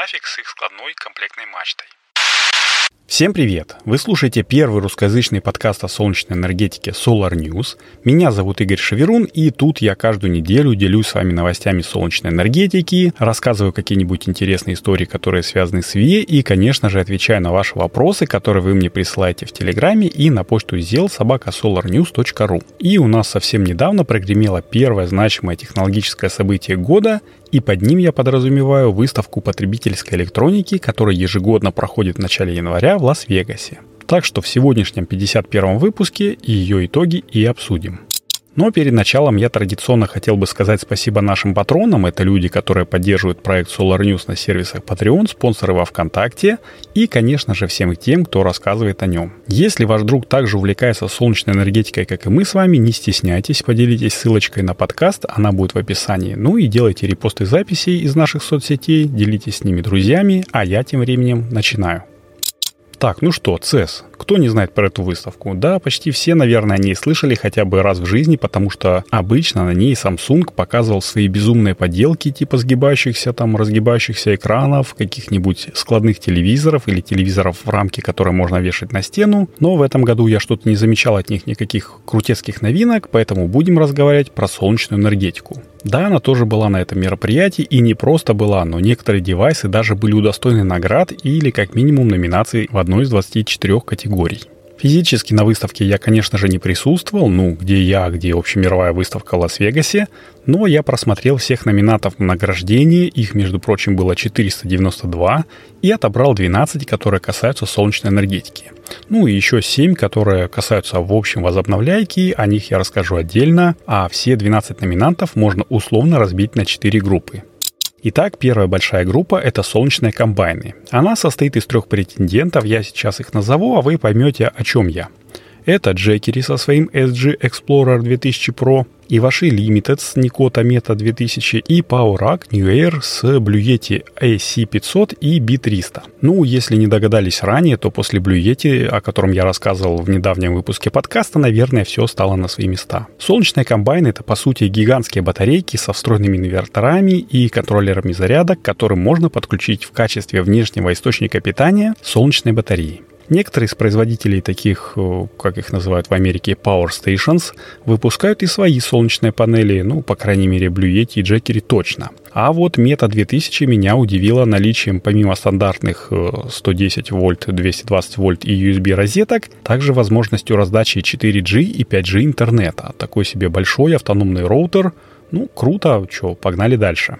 нафиг с их складной комплектной мачтой. Всем привет! Вы слушаете первый русскоязычный подкаст о солнечной энергетике Solar News. Меня зовут Игорь Шаверун, и тут я каждую неделю делюсь с вами новостями солнечной энергетики, рассказываю какие-нибудь интересные истории, которые связаны с ВИЭ, и, конечно же, отвечаю на ваши вопросы, которые вы мне присылаете в Телеграме и на почту зел собака solarnews.ru. И у нас совсем недавно прогремело первое значимое технологическое событие года, и под ним я подразумеваю выставку потребительской электроники, которая ежегодно проходит в начале января в Лас-Вегасе. Так что в сегодняшнем 51 выпуске ее итоги и обсудим. Но перед началом я традиционно хотел бы сказать спасибо нашим патронам. Это люди, которые поддерживают проект Solar News на сервисах Patreon, спонсоры во ВКонтакте и, конечно же, всем тем, кто рассказывает о нем. Если ваш друг также увлекается солнечной энергетикой, как и мы с вами, не стесняйтесь, поделитесь ссылочкой на подкаст, она будет в описании. Ну и делайте репосты записей из наших соцсетей, делитесь с ними друзьями, а я тем временем начинаю. Так, ну что, CES. Кто не знает про эту выставку? Да, почти все, наверное, о ней слышали хотя бы раз в жизни, потому что обычно на ней Samsung показывал свои безумные поделки типа сгибающихся там, разгибающихся экранов, каких-нибудь складных телевизоров или телевизоров в рамке, которые можно вешать на стену. Но в этом году я что-то не замечал от них никаких крутецких новинок, поэтому будем разговаривать про солнечную энергетику. Да, она тоже была на этом мероприятии, и не просто была, но некоторые девайсы даже были удостоены наград или как минимум номинаций в одной из 24 категорий. Физически на выставке я, конечно же, не присутствовал, ну, где я, где общемировая выставка в Лас-Вегасе, но я просмотрел всех номинатов на награждение, их, между прочим, было 492, и отобрал 12, которые касаются солнечной энергетики. Ну и еще 7, которые касаются в общем возобновляйки, о них я расскажу отдельно, а все 12 номинантов можно условно разбить на 4 группы. Итак, первая большая группа – это солнечные комбайны. Она состоит из трех претендентов, я сейчас их назову, а вы поймете, о чем я. Это Джекери со своим SG Explorer 2000 Pro, Иваши Limited с Nikota Meta 2000 и PowerAC New Air с Blue Yeti AC500 и B300. Ну, если не догадались ранее, то после Blue Yeti, о котором я рассказывал в недавнем выпуске подкаста, наверное, все стало на свои места. Солнечные комбайны — это, по сути, гигантские батарейки со встроенными инверторами и контроллерами заряда, к которым можно подключить в качестве внешнего источника питания солнечные батареи. Некоторые из производителей таких, э, как их называют в Америке, Power Stations, выпускают и свои солнечные панели, ну, по крайней мере, Blue Yeti и Jackery точно. А вот Meta 2000 меня удивило наличием, помимо стандартных 110 э, вольт, 220 вольт и USB розеток, также возможностью раздачи 4G и 5G интернета. Такой себе большой автономный роутер. Ну, круто, что, погнали дальше.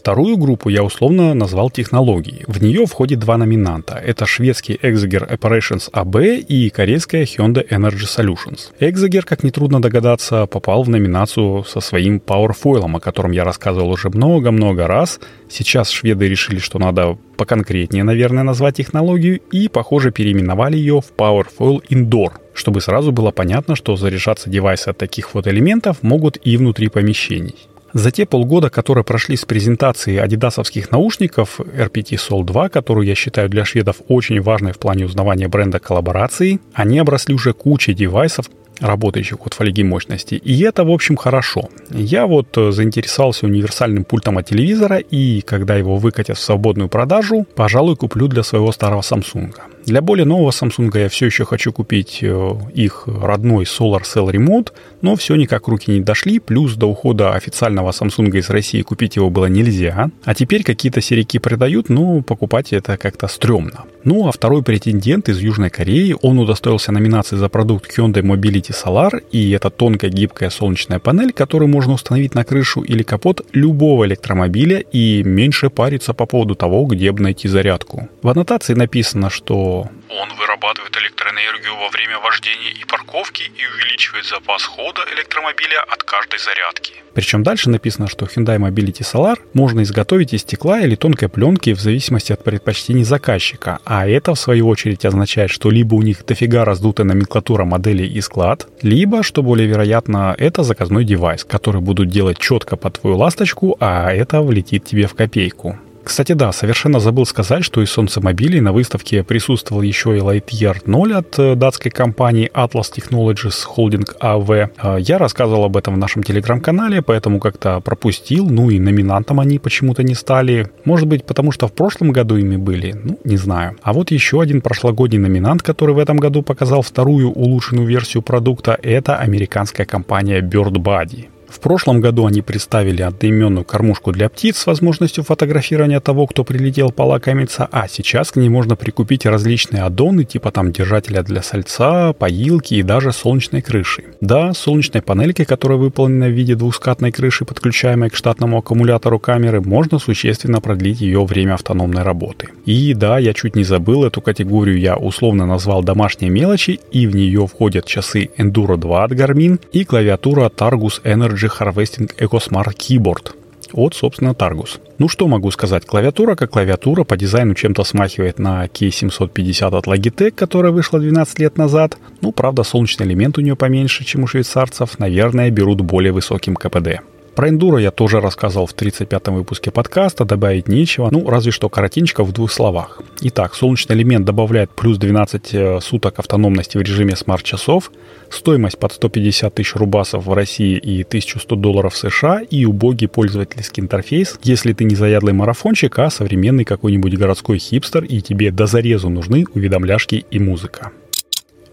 Вторую группу я условно назвал технологии. В нее входит два номинанта. Это шведский Exeger Operations AB и корейская Hyundai Energy Solutions. Exeger, как нетрудно догадаться, попал в номинацию со своим PowerFoil, о котором я рассказывал уже много-много раз. Сейчас шведы решили, что надо поконкретнее, наверное, назвать технологию, и, похоже, переименовали ее в PowerFoil Indoor, чтобы сразу было понятно, что заряжаться девайсы от таких вот элементов могут и внутри помещений. За те полгода, которые прошли с презентации адидасовских наушников RPT Sol 2, которую я считаю для шведов очень важной в плане узнавания бренда коллаборации, они обросли уже кучей девайсов, работающих от фольги мощности. И это, в общем, хорошо. Я вот э, заинтересовался универсальным пультом от телевизора, и когда его выкатят в свободную продажу, пожалуй, куплю для своего старого Samsung. Для более нового Samsung я все еще хочу купить э, их родной Solar Cell Remote, но все никак руки не дошли, плюс до ухода официального Samsung из России купить его было нельзя. А теперь какие-то серики продают, но покупать это как-то стрёмно. Ну а второй претендент из Южной Кореи, он удостоился номинации за продукт Hyundai Mobility Solar, и это тонкая гибкая солнечная панель, которую можно установить на крышу или капот любого электромобиля и меньше париться по поводу того, где бы найти зарядку. В аннотации написано, что он вырабатывает электроэнергию во время вождения и парковки и увеличивает запас хода электромобиля от каждой зарядки. Причем дальше написано, что Hyundai Mobility Solar можно изготовить из стекла или тонкой пленки в зависимости от предпочтений заказчика, а это в свою очередь означает, что либо у них дофига раздутая номенклатура моделей и склад, либо, что более вероятно, это заказной девайс, который будут делать четко под твою ласточку, а это влетит тебе в копейку. Кстати, да, совершенно забыл сказать, что из солнцемобилей на выставке присутствовал еще и Lightyear 0 от э, датской компании Atlas Technologies Holding AV. А, я рассказывал об этом в нашем телеграм-канале, поэтому как-то пропустил, ну и номинантом они почему-то не стали. Может быть, потому что в прошлом году ими были, ну, не знаю. А вот еще один прошлогодний номинант, который в этом году показал вторую улучшенную версию продукта, это американская компания Bird Body. В прошлом году они представили одноименную кормушку для птиц с возможностью фотографирования того, кто прилетел полакомиться, а сейчас к ней можно прикупить различные аддоны, типа там держателя для сальца, поилки и даже солнечной крыши. Да, солнечной панельки, которая выполнена в виде двускатной крыши, подключаемой к штатному аккумулятору камеры, можно существенно продлить ее время автономной работы. И да, я чуть не забыл, эту категорию я условно назвал домашние мелочи, и в нее входят часы Enduro 2 от Garmin и клавиатура Targus Energy Energy Harvesting EcoSmart Keyboard от, собственно, Targus. Ну что могу сказать, клавиатура как клавиатура по дизайну чем-то смахивает на K750 от Logitech, которая вышла 12 лет назад. Ну, правда, солнечный элемент у нее поменьше, чем у швейцарцев. Наверное, берут более высоким КПД. Про эндуро я тоже рассказывал в 35-м выпуске подкаста, добавить нечего, ну, разве что коротенько в двух словах. Итак, солнечный элемент добавляет плюс 12 э, суток автономности в режиме смарт-часов, стоимость под 150 тысяч рубасов в России и 1100 долларов США и убогий пользовательский интерфейс, если ты не заядлый марафончик, а современный какой-нибудь городской хипстер и тебе до зарезу нужны уведомляшки и музыка.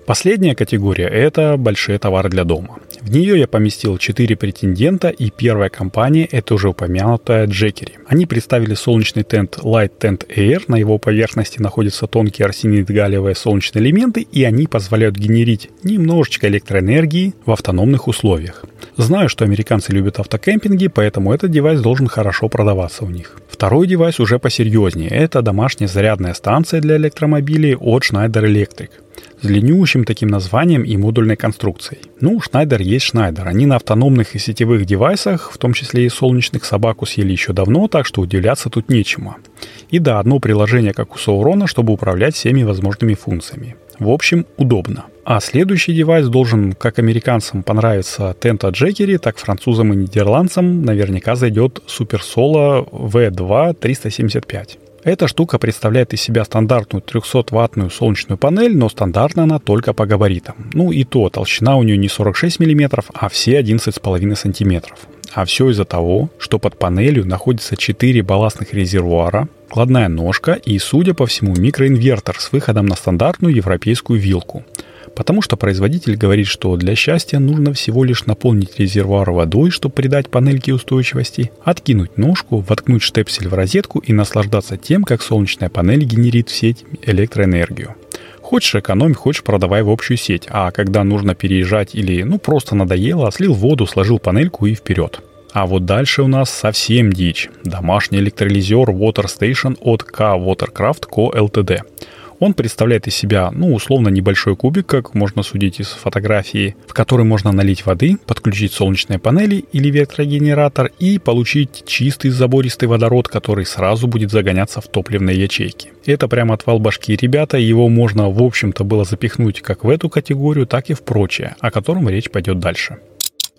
Последняя категория – это большие товары для дома. В нее я поместил 4 претендента, и первая компания – это уже упомянутая Джекери. Они представили солнечный тент Light Tent Air, на его поверхности находятся тонкие арсенид-галлиевые солнечные элементы, и они позволяют генерить немножечко электроэнергии в автономных условиях. Знаю, что американцы любят автокемпинги, поэтому этот девайс должен хорошо продаваться у них. Второй девайс уже посерьезнее. Это домашняя зарядная станция для электромобилей от Schneider Electric с длиннющим таким названием и модульной конструкцией. Ну, Schneider есть Schneider. Они на автономных и сетевых девайсах, в том числе и солнечных, собаку съели еще давно, так что удивляться тут нечему. И да, одно приложение, как у Sauron, чтобы управлять всеми возможными функциями. В общем, удобно. А следующий девайс должен как американцам понравиться Tenta Jackery, так французам и нидерландцам наверняка зайдет Super Solo V2 375. Эта штука представляет из себя стандартную 300-ваттную солнечную панель, но стандартна она только по габаритам. Ну и то, толщина у нее не 46 мм, а все 11,5 см. А все из-за того, что под панелью находится 4 балластных резервуара, кладная ножка и, судя по всему, микроинвертор с выходом на стандартную европейскую вилку – Потому что производитель говорит, что для счастья нужно всего лишь наполнить резервуар водой, чтобы придать панельке устойчивости, откинуть ножку, воткнуть штепсель в розетку и наслаждаться тем, как солнечная панель генерит в сеть электроэнергию. Хочешь экономь, хочешь продавай в общую сеть, а когда нужно переезжать или ну просто надоело, слил воду, сложил панельку и вперед. А вот дальше у нас совсем дичь. Домашний электролизер Water Station от K Watercraft Co. Ltd. Он представляет из себя, ну, условно небольшой кубик, как можно судить из фотографии, в который можно налить воды, подключить солнечные панели или ветрогенератор и получить чистый забористый водород, который сразу будет загоняться в топливные ячейки. Это прямо отвал башки, ребята, его можно, в общем-то, было запихнуть как в эту категорию, так и в прочее, о котором речь пойдет дальше.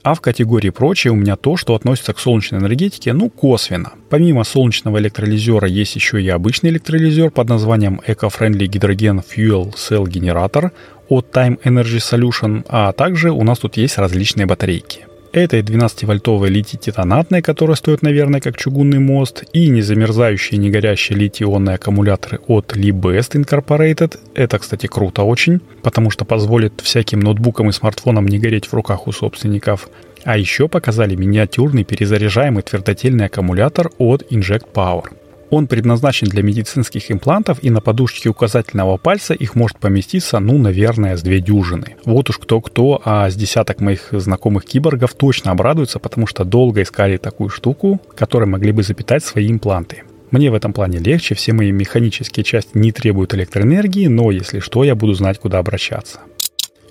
А в категории прочее у меня то, что относится к солнечной энергетике, ну, косвенно. Помимо солнечного электролизера есть еще и обычный электролизер под названием Eco-Friendly Hydrogen Fuel Cell Generator от Time Energy Solution, а также у нас тут есть различные батарейки. Это и 12-вольтовые литий-титанатные, которые стоят, наверное, как чугунный мост, и незамерзающие, не горящие литий-ионные аккумуляторы от Libest Incorporated. Это, кстати, круто очень, потому что позволит всяким ноутбукам и смартфонам не гореть в руках у собственников. А еще показали миниатюрный перезаряжаемый твердотельный аккумулятор от Inject Power. Он предназначен для медицинских имплантов, и на подушечке указательного пальца их может поместиться, ну, наверное, с две дюжины. Вот уж кто-кто, а с десяток моих знакомых киборгов точно обрадуются, потому что долго искали такую штуку, которой могли бы запитать свои импланты. Мне в этом плане легче, все мои механические части не требуют электроэнергии, но если что, я буду знать, куда обращаться.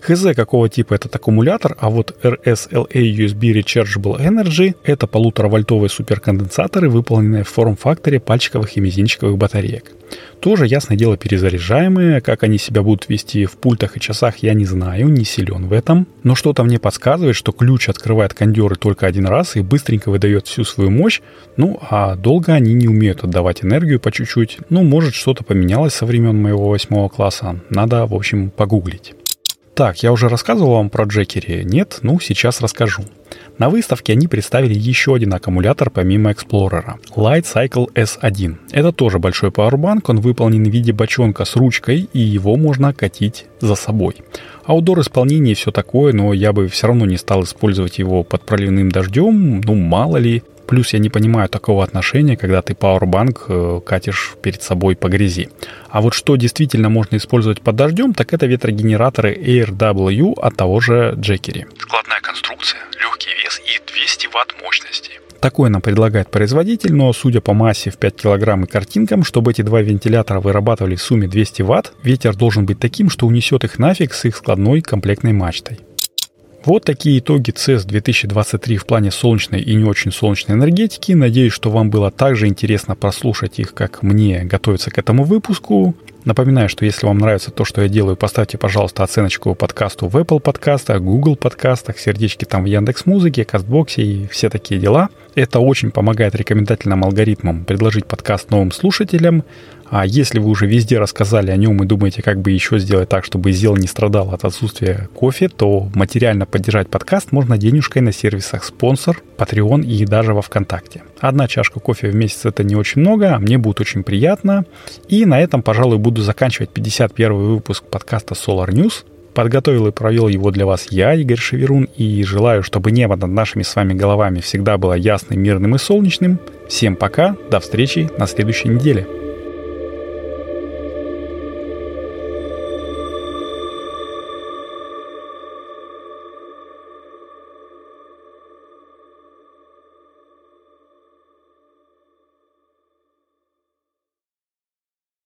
Хз какого типа этот аккумулятор, а вот RSLA USB Rechargeable Energy — это полуторавольтовые суперконденсаторы, выполненные в форм-факторе пальчиковых и мизинчиковых батареек. Тоже, ясное дело, перезаряжаемые. Как они себя будут вести в пультах и часах, я не знаю, не силен в этом. Но что-то мне подсказывает, что ключ открывает кондеры только один раз и быстренько выдает всю свою мощь. Ну, а долго они не умеют отдавать энергию по чуть-чуть. Ну, может, что-то поменялось со времен моего восьмого класса. Надо, в общем, погуглить. Так, я уже рассказывал вам про Джекери? Нет? Ну, сейчас расскажу. На выставке они представили еще один аккумулятор помимо Explorer – Light Cycle S1. Это тоже большой пауэрбанк, он выполнен в виде бочонка с ручкой, и его можно катить за собой. Аудор исполнение все такое, но я бы все равно не стал использовать его под проливным дождем, ну мало ли. Плюс я не понимаю такого отношения, когда ты Powerbank э, катишь перед собой по грязи. А вот что действительно можно использовать под дождем, так это ветрогенераторы AirW от того же Jackery. Складная конструкция, легкий вес и 200 ватт мощности. Такое нам предлагает производитель, но судя по массе в 5 килограмм и картинкам, чтобы эти два вентилятора вырабатывали в сумме 200 ватт, ветер должен быть таким, что унесет их нафиг с их складной комплектной мачтой. Вот такие итоги CES 2023 в плане солнечной и не очень солнечной энергетики. Надеюсь, что вам было так же интересно прослушать их, как мне готовиться к этому выпуску. Напоминаю, что если вам нравится то, что я делаю, поставьте, пожалуйста, оценочку подкасту в Apple подкастах, Google подкастах, сердечки там в Яндекс Музыке, Кастбоксе и все такие дела. Это очень помогает рекомендательным алгоритмам предложить подкаст новым слушателям. А если вы уже везде рассказали о нем и думаете, как бы еще сделать так, чтобы Зел не страдал от отсутствия кофе, то материально поддержать подкаст можно денежкой на сервисах спонсор, Patreon и даже во ВКонтакте. Одна чашка кофе в месяц это не очень много, а мне будет очень приятно. И на этом, пожалуй, буду заканчивать 51 выпуск подкаста Solar News. Подготовил и провел его для вас я, Игорь Шеверун, и желаю, чтобы небо над нашими с вами головами всегда было ясным, мирным и солнечным. Всем пока, до встречи на следующей неделе.